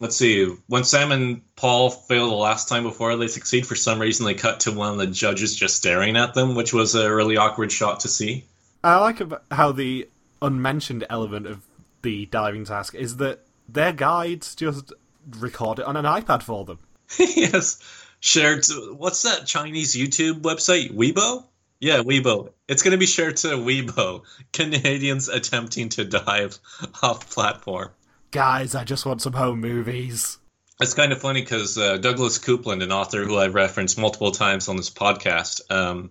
Let's see. When Sam and Paul failed the last time before they succeed, for some reason they cut to one of the judges just staring at them, which was a really awkward shot to see. I like how the unmentioned element of the diving task is that their guides just record it on an iPad for them. yes, shared. To, what's that Chinese YouTube website? Weibo. Yeah, Weibo. It's going to be shared to Weibo. Canadians attempting to dive off platform. Guys, I just want some home movies. It's kind of funny because uh, Douglas Coupland, an author who I've referenced multiple times on this podcast, um,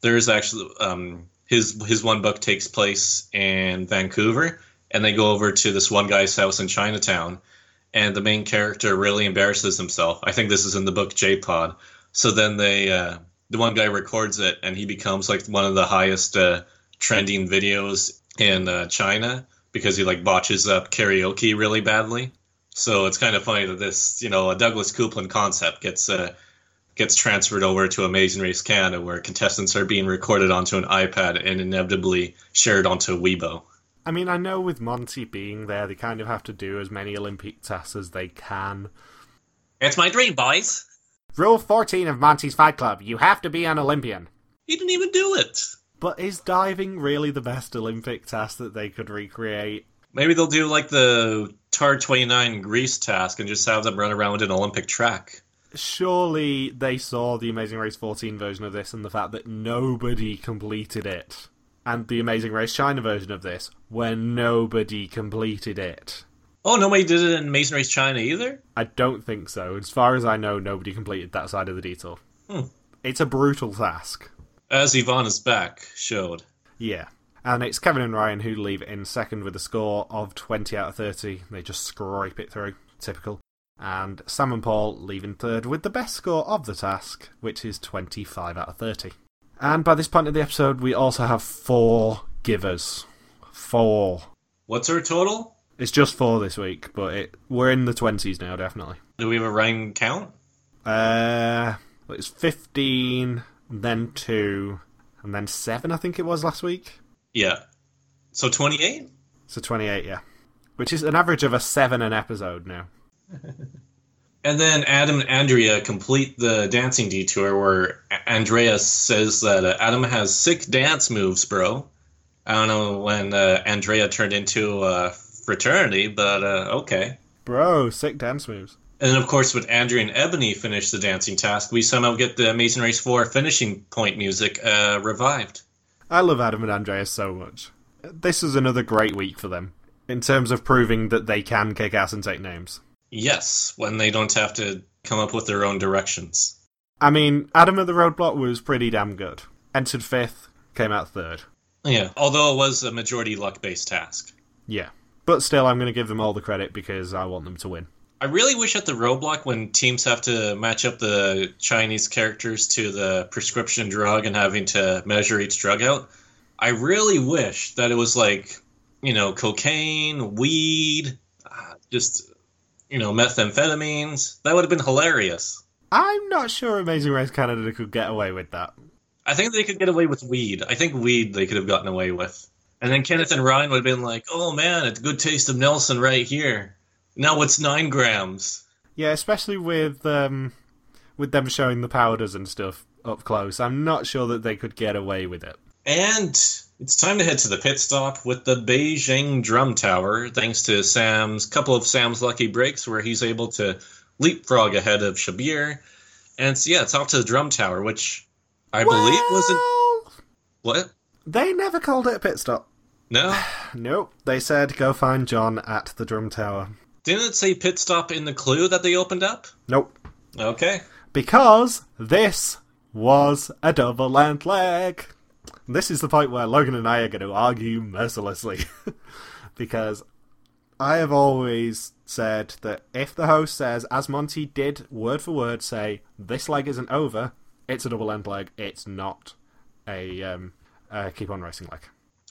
there's actually um, his his one book takes place in Vancouver, and they go over to this one guy's house in Chinatown, and the main character really embarrasses himself. I think this is in the book J Pod. So then they uh, the one guy records it, and he becomes like one of the highest uh, trending videos in uh, China because he like botches up karaoke really badly. So it's kind of funny that this, you know, a Douglas Coupland concept gets uh, gets transferred over to Amazing Race Canada, where contestants are being recorded onto an iPad and inevitably shared onto Weibo. I mean, I know with Monty being there, they kind of have to do as many Olympic tasks as they can. It's my dream, boys. Rule 14 of Monty's Fight Club you have to be an Olympian. He didn't even do it. But is diving really the best Olympic task that they could recreate? Maybe they'll do like the Tar 29 Greece task and just have them run around an Olympic track. Surely they saw the Amazing Race 14 version of this and the fact that nobody completed it. And the Amazing Race China version of this, where nobody completed it. Oh, nobody did it in Amazing Race China either? I don't think so. As far as I know, nobody completed that side of the detour. Hmm. It's a brutal task. As Ivana's back showed. Yeah. And it's Kevin and Ryan who leave in second with a score of 20 out of 30. They just scrape it through. Typical. And Sam and Paul leave in third with the best score of the task, which is 25 out of 30. And by this point in the episode, we also have four givers. Four. What's our total? It's just four this week, but it, we're in the 20s now, definitely. Do we have a Ryan count? Uh, it's 15, then 2, and then 7, I think it was last week. Yeah. So 28? So 28, yeah. Which is an average of a 7 an episode now. And then Adam and Andrea complete the dancing detour where Andrea says that uh, Adam has sick dance moves, bro. I don't know when uh, Andrea turned into a fraternity, but uh, okay. Bro, sick dance moves. And then, of course, with Andrea and Ebony finish the dancing task, we somehow get the Amazing Race 4 finishing point music uh, revived. I love Adam and Andrea so much. This is another great week for them in terms of proving that they can kick ass and take names. Yes, when they don't have to come up with their own directions. I mean, Adam at the Roadblock was pretty damn good. Entered fifth, came out third. Yeah, although it was a majority luck based task. Yeah. But still, I'm going to give them all the credit because I want them to win. I really wish at the roadblock when teams have to match up the Chinese characters to the prescription drug and having to measure each drug out, I really wish that it was like, you know, cocaine, weed, uh, just, you know, methamphetamines. That would have been hilarious. I'm not sure Amazing Race Canada could get away with that. I think they could get away with weed. I think weed they could have gotten away with. And then Kenneth and Ryan would have been like, oh man, it's a good taste of Nelson right here. Now it's nine grams. Yeah, especially with um, with them showing the powders and stuff up close. I'm not sure that they could get away with it. And it's time to head to the pit stop with the Beijing Drum Tower, thanks to Sam's couple of Sam's lucky breaks where he's able to leapfrog ahead of Shabir. And so, yeah, it's off to the Drum Tower, which I well, believe wasn't. What? They never called it a pit stop. No? nope. They said go find John at the Drum Tower. Didn't it say pit stop in the clue that they opened up? Nope. Okay. Because this was a double length leg. This is the point where Logan and I are going to argue mercilessly. because I have always said that if the host says, as Monty did word for word say, this leg isn't over, it's a double end leg, it's not a, um, a keep on racing leg.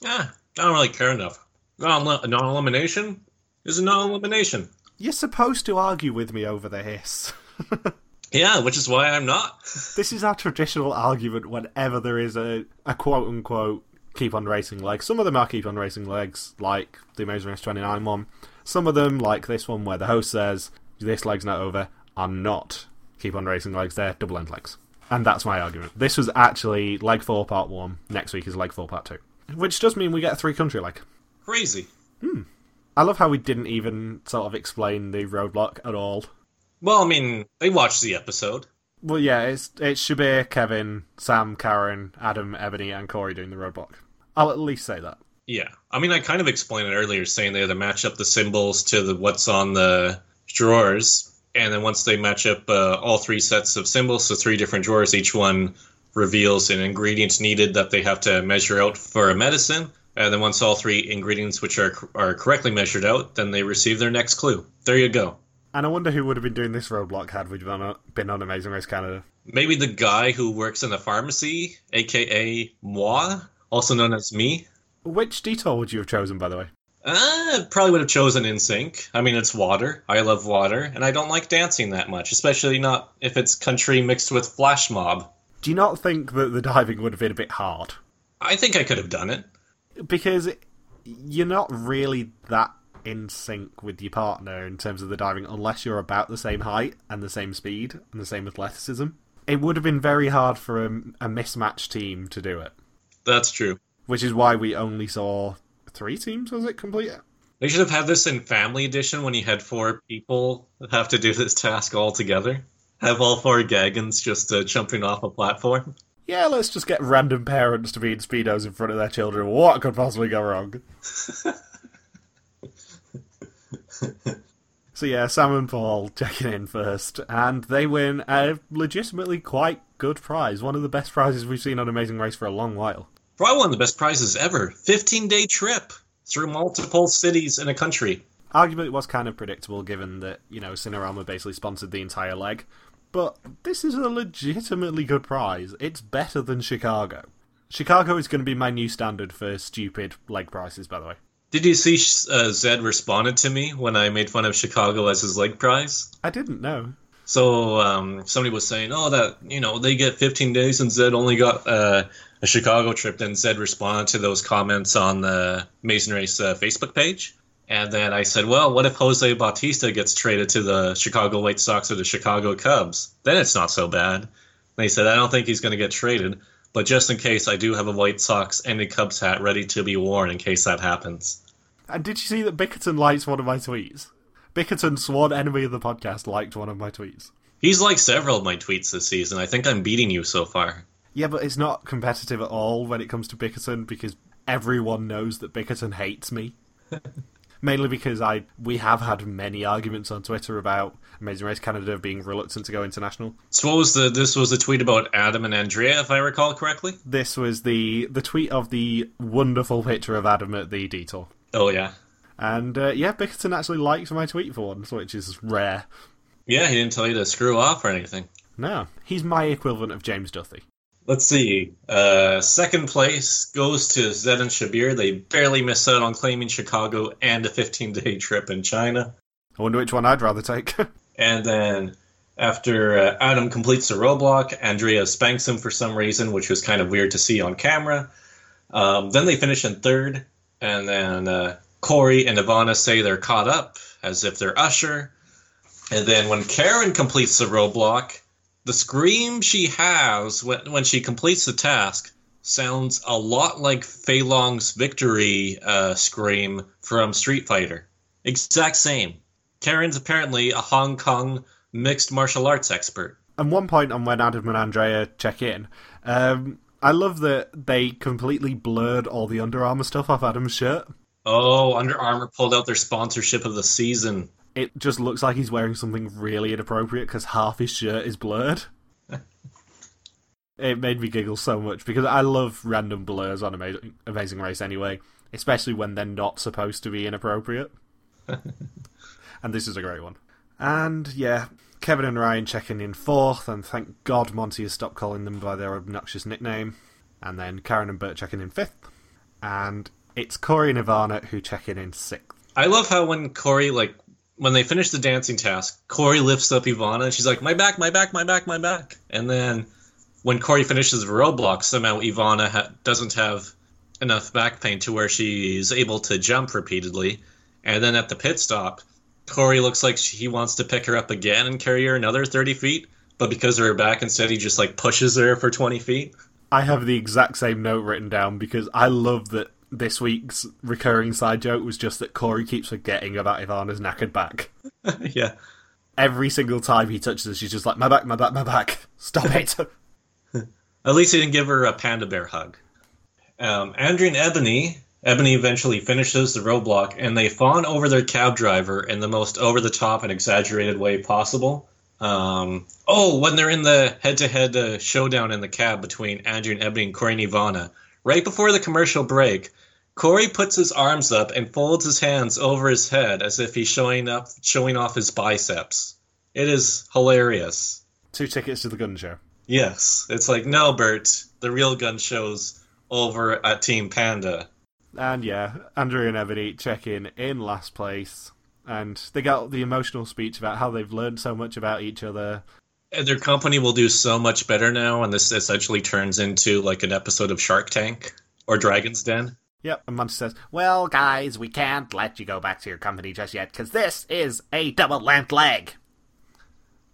Ah, I don't really care enough. Non elimination is a non elimination. You're supposed to argue with me over the hiss. yeah, which is why I'm not. this is our traditional argument whenever there is a, a quote unquote keep on racing leg. Some of them are keep on racing legs, like the Amazing Race 29 one. Some of them, like this one, where the host says, this leg's not over, are not keep on racing legs, they're double end legs. And that's my argument. This was actually leg 4 part 1, next week is leg 4 part 2. Which does mean we get a three country leg. Crazy. Hmm. I love how we didn't even sort of explain the roadblock at all. Well, I mean, they watched the episode. Well, yeah, it's it's Shabir, Kevin, Sam, Karen, Adam, Ebony, and Corey doing the roadblock. I'll at least say that. Yeah, I mean, I kind of explained it earlier, saying they had to match up the symbols to the what's on the drawers, and then once they match up uh, all three sets of symbols, so three different drawers, each one reveals an ingredient needed that they have to measure out for a medicine. And then once all three ingredients which are are correctly measured out, then they receive their next clue. There you go. And I wonder who would have been doing this roadblock had we been on, been on Amazing Race Canada. Maybe the guy who works in the pharmacy, aka moi, also known as me. Which detour would you have chosen, by the way? Uh, probably would have chosen in sync. I mean, it's water. I love water, and I don't like dancing that much, especially not if it's country mixed with flash mob. Do you not think that the diving would have been a bit hard? I think I could have done it. Because you're not really that in sync with your partner in terms of the diving unless you're about the same height and the same speed and the same athleticism. It would have been very hard for a, a mismatched team to do it. That's true. Which is why we only saw three teams, was it, complete it? They should have had this in Family Edition when you had four people have to do this task all together. Have all four Gaghans just uh, jumping off a platform. Yeah, let's just get random parents to be in Speedos in front of their children. What could possibly go wrong? so yeah, Sam and Paul checking in first, and they win a legitimately quite good prize. One of the best prizes we've seen on Amazing Race for a long while. Probably one of the best prizes ever. 15 day trip through multiple cities in a country. Arguably, it was kind of predictable given that, you know, Sinorama basically sponsored the entire leg. But this is a legitimately good prize. It's better than Chicago. Chicago is going to be my new standard for stupid leg prices, by the way. Did you see uh, Zed responded to me when I made fun of Chicago as his leg prize? I didn't know. So um, somebody was saying, "Oh, that you know they get 15 days and Zed only got uh, a Chicago trip." Then Zed responded to those comments on the Mason Race uh, Facebook page, and then I said, "Well, what if Jose Bautista gets traded to the Chicago White Sox or the Chicago Cubs? Then it's not so bad." And they said, "I don't think he's going to get traded." But just in case, I do have a White Sox and a Cubs hat ready to be worn in case that happens. And did you see that Bickerton likes one of my tweets? Bickerton, sworn enemy of the podcast, liked one of my tweets. He's liked several of my tweets this season. I think I'm beating you so far. Yeah, but it's not competitive at all when it comes to Bickerton because everyone knows that Bickerton hates me. Mainly because I we have had many arguments on Twitter about Amazing Race Canada being reluctant to go international. So what was the this was the tweet about Adam and Andrea, if I recall correctly? This was the the tweet of the wonderful picture of Adam at the detour. Oh yeah. And uh, yeah, Bickerton actually liked my tweet for once, which is rare. Yeah, he didn't tell you to screw off or anything. No, he's my equivalent of James Duthie. Let's see. Uh, second place goes to Zed and Shabir. They barely miss out on claiming Chicago and a 15 day trip in China. I wonder which one I'd rather take. And then after uh, Adam completes the roadblock, Andrea spanks him for some reason, which was kind of weird to see on camera. Um, then they finish in third, and then uh, Corey and Ivana say they're caught up, as if they're Usher. And then when Karen completes the roadblock, the scream she has when, when she completes the task sounds a lot like Fei Long's victory uh, scream from Street Fighter. Exact same. Karen's apparently a Hong Kong mixed martial arts expert. And one point on when Adam and Andrea check in, um, I love that they completely blurred all the Under Armour stuff off Adam's shirt. Oh, Under Armour pulled out their sponsorship of the season. It just looks like he's wearing something really inappropriate because half his shirt is blurred. it made me giggle so much because I love random blurs on Amazing, Amazing Race anyway, especially when they're not supposed to be inappropriate. and this is a great one. And yeah, Kevin and Ryan checking in fourth, and thank God Monty has stopped calling them by their obnoxious nickname. And then Karen and Bert checking in fifth, and it's Corey and Ivana who check in in sixth. I love how when Corey like when they finish the dancing task, Corey lifts up Ivana and she's like, "My back, my back, my back, my back." And then when Corey finishes the roadblock, somehow Ivana ha- doesn't have enough back pain to where she's able to jump repeatedly. And then at the pit stop, Corey looks like he wants to pick her up again and carry her another 30 feet, but because of her back, instead he just like pushes her for 20 feet. I have the exact same note written down because I love that this week's recurring side joke was just that Corey keeps forgetting about Ivana's knackered back. yeah. Every single time he touches her, she's just like, my back, my back, my back. Stop it. At least he didn't give her a panda bear hug. Um, Andrea and Ebony, Ebony eventually finishes the roadblock, and they fawn over their cab driver in the most over the top and exaggerated way possible. Um, oh, when they're in the head to head showdown in the cab between Andrea and Ebony and Corey and Ivana, right before the commercial break, Corey puts his arms up and folds his hands over his head as if he's showing up, showing off his biceps. It is hilarious. Two tickets to the gun show. Yes, it's like no, Bert. The real gun shows over at Team Panda. And yeah, Andrea and Ebony check in in last place, and they got the emotional speech about how they've learned so much about each other. And their company will do so much better now, and this essentially turns into like an episode of Shark Tank or Dragon's Den. Yep, and Monty says, Well, guys, we can't let you go back to your company just yet, because this is a double length leg.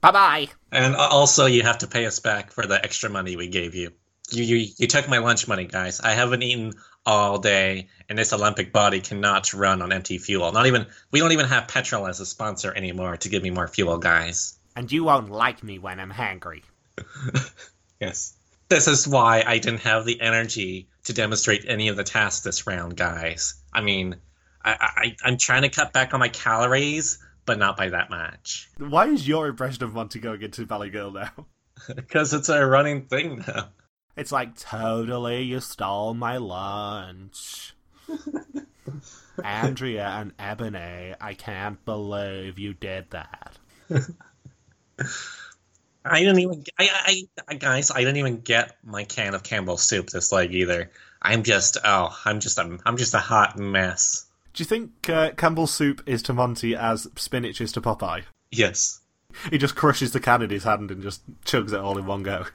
Bye bye. And also, you have to pay us back for the extra money we gave you. You, you. you took my lunch money, guys. I haven't eaten all day, and this Olympic body cannot run on empty fuel. Not even we don't even have petrol as a sponsor anymore to give me more fuel, guys. And you won't like me when I'm hungry. yes. This is why I didn't have the energy to demonstrate any of the tasks this round, guys. I mean, I, I, I'm trying to cut back on my calories, but not by that much. Why is your impression of Monty going into Valley Girl now? because it's a running thing now. It's like, totally, you stole my lunch. Andrea and Ebony, I can't believe you did that. I didn't even, I, I, guys, I didn't even get my can of Campbell's soup this leg either. I'm just, oh, I'm just, I'm, I'm just a hot mess. Do you think uh, Campbell's soup is to Monty as spinach is to Popeye? Yes. He just crushes the can in his hand and just chugs it all in one go.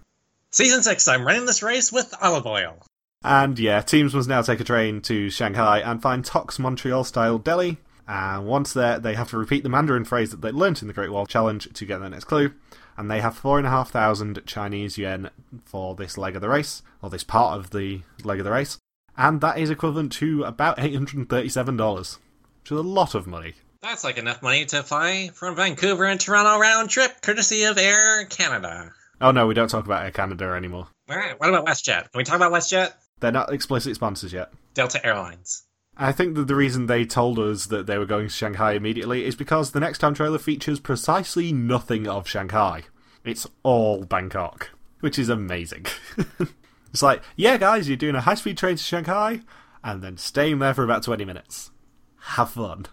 Season 6, I'm running this race with olive oil. And yeah, teams must now take a train to Shanghai and find Tox Montreal style deli. And once there, they have to repeat the Mandarin phrase that they learnt in the Great Wall Challenge to get their next clue. And they have four and a half thousand Chinese yuan for this leg of the race, or this part of the leg of the race. And that is equivalent to about $837, which is a lot of money. That's like enough money to fly from Vancouver and Toronto round trip, courtesy of Air Canada. Oh no, we don't talk about Air Canada anymore. All right, what about WestJet? Can we talk about WestJet? They're not explicit sponsors yet. Delta Airlines. I think that the reason they told us that they were going to Shanghai immediately is because the next time trailer features precisely nothing of Shanghai. It's all Bangkok, which is amazing. it's like, yeah, guys, you're doing a high speed train to Shanghai and then staying there for about 20 minutes. Have fun.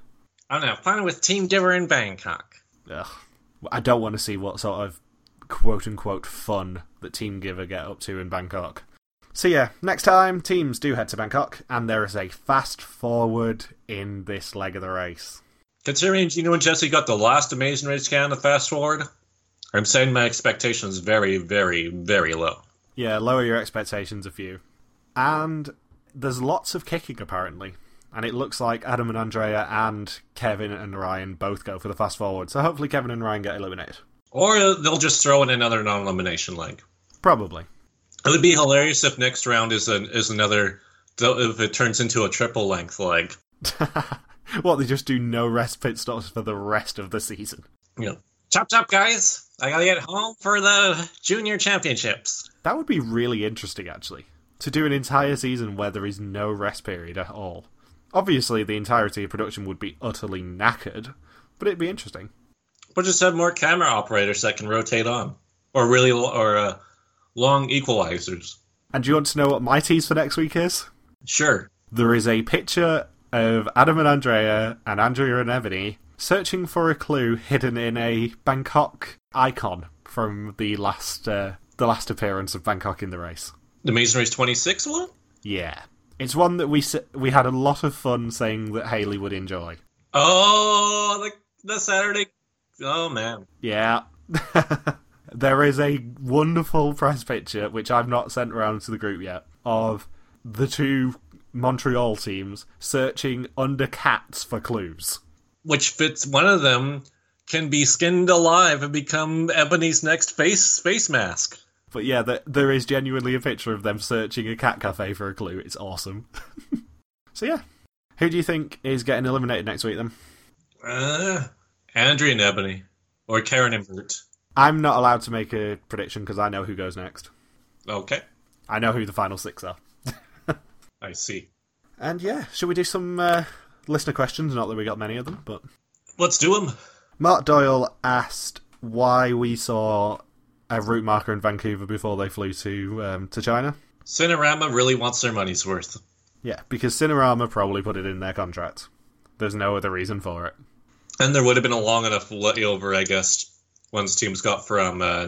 I don't know, fun with Team Giver in Bangkok. Ugh. I don't want to see what sort of quote unquote fun that Team Giver get up to in Bangkok. So yeah, next time teams do head to Bangkok, and there is a fast forward in this leg of the race. Considering Gino and Jesse got the last Amazing Race Canada fast forward, I'm saying my expectations very, very, very low. Yeah, lower your expectations a few. And there's lots of kicking apparently. And it looks like Adam and Andrea and Kevin and Ryan both go for the fast forward. So hopefully Kevin and Ryan get eliminated. Or they'll just throw in another non elimination leg. Probably. It would be hilarious if next round is an is another if it turns into a triple length leg. what they just do no rest pit stops for the rest of the season. Yeah. Chop chop guys. I gotta get home for the junior championships. That would be really interesting actually. To do an entire season where there is no rest period at all. Obviously the entirety of production would be utterly knackered, but it'd be interesting. But just have more camera operators that can rotate on. Or really or uh, long equalizers. And do you want to know what my tease for next week is? Sure. There is a picture of Adam and Andrea and Andrea and Ebony searching for a clue hidden in a Bangkok icon from the last uh, the last appearance of Bangkok in the race. The Race 26 one? Yeah. It's one that we we had a lot of fun saying that Haley would enjoy. Oh, the the Saturday. Oh man. Yeah. there is a wonderful press picture, which I've not sent around to the group yet, of the two Montreal teams searching under cats for clues. Which fits one of them can be skinned alive and become Ebony's next face face mask. But yeah, there, there is genuinely a picture of them searching a cat cafe for a clue. It's awesome. so yeah, who do you think is getting eliminated next week then? Uh, Andrea and Ebony, or Karen and Bert. I'm not allowed to make a prediction because I know who goes next. Okay. I know who the final six are. I see. And yeah, should we do some uh, listener questions? Not that we got many of them, but let's do them. Mark Doyle asked why we saw a route marker in Vancouver before they flew to um, to China. Sinorama really wants their money's worth. Yeah, because Sinorama probably put it in their contract. There's no other reason for it. And there would have been a long enough layover, I guess, once teams got from uh,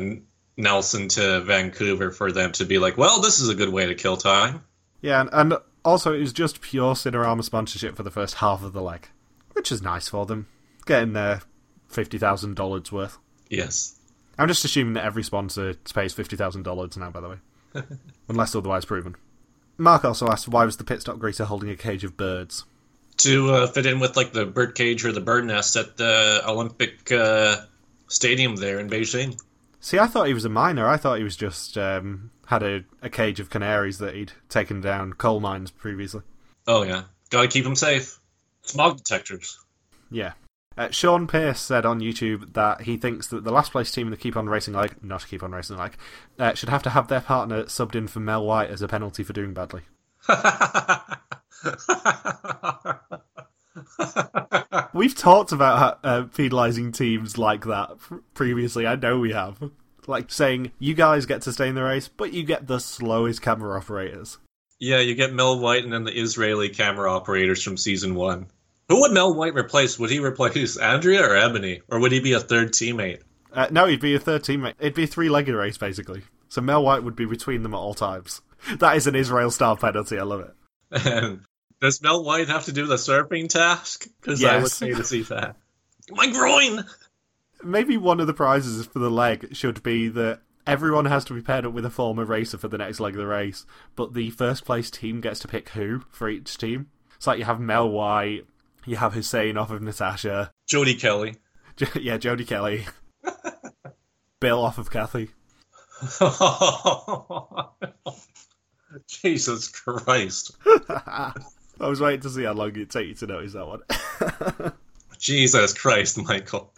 Nelson to Vancouver for them to be like, well, this is a good way to kill time. Yeah, and, and also it was just pure Sinorama sponsorship for the first half of the leg, which is nice for them, getting their fifty thousand dollars worth. Yes, I'm just assuming that every sponsor pays fifty thousand dollars now. By the way, unless otherwise proven. Mark also asked why was the pit stop greeter holding a cage of birds to uh, fit in with like the bird cage or the bird nest at the Olympic uh, stadium there in Beijing. See, I thought he was a miner. I thought he was just um, had a, a cage of canaries that he'd taken down coal mines previously. Oh yeah, gotta keep them safe. Smog detectors. Yeah. Uh, Sean Pierce said on YouTube that he thinks that the last place team in the Keep On Racing Leg, not Keep On Racing Leg, uh, should have to have their partner subbed in for Mel White as a penalty for doing badly. We've talked about uh, penalising teams like that previously. I know we have. Like saying, you guys get to stay in the race, but you get the slowest camera operators. Yeah, you get Mel White and then the Israeli camera operators from season one. Who would Mel White replace? Would he replace Andrea or Ebony? Or would he be a third teammate? Uh, no, he'd be a third teammate. It'd be a three legged race, basically. So Mel White would be between them at all times. That is an Israel style penalty. I love it. And does Mel White have to do the surfing task? Because yes. I would pay to see that. My groin! Maybe one of the prizes for the leg should be that everyone has to be paired up with a former racer for the next leg of the race, but the first place team gets to pick who for each team. It's like you have Mel White, you have Hussein off of Natasha, Jody Kelly. yeah, Jody Kelly. Bill off of Kathy. Jesus Christ. I was waiting to see how long it'd take you to notice that one. Jesus Christ, Michael.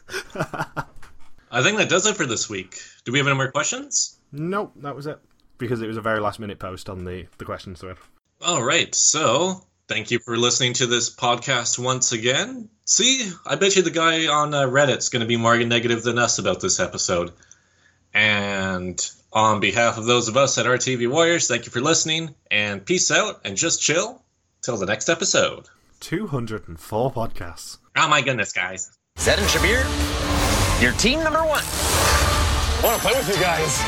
I think that does it for this week. Do we have any more questions? Nope, that was it. Because it was a very last minute post on the, the questions thread. All right, so thank you for listening to this podcast once again. See, I bet you the guy on uh, Reddit's going to be more negative than us about this episode. And on behalf of those of us at RTV Warriors, thank you for listening, and peace out, and just chill till the next episode. 204 podcasts. Oh my goodness, guys. Zed and Shabir, your team number one. I want to play with you guys.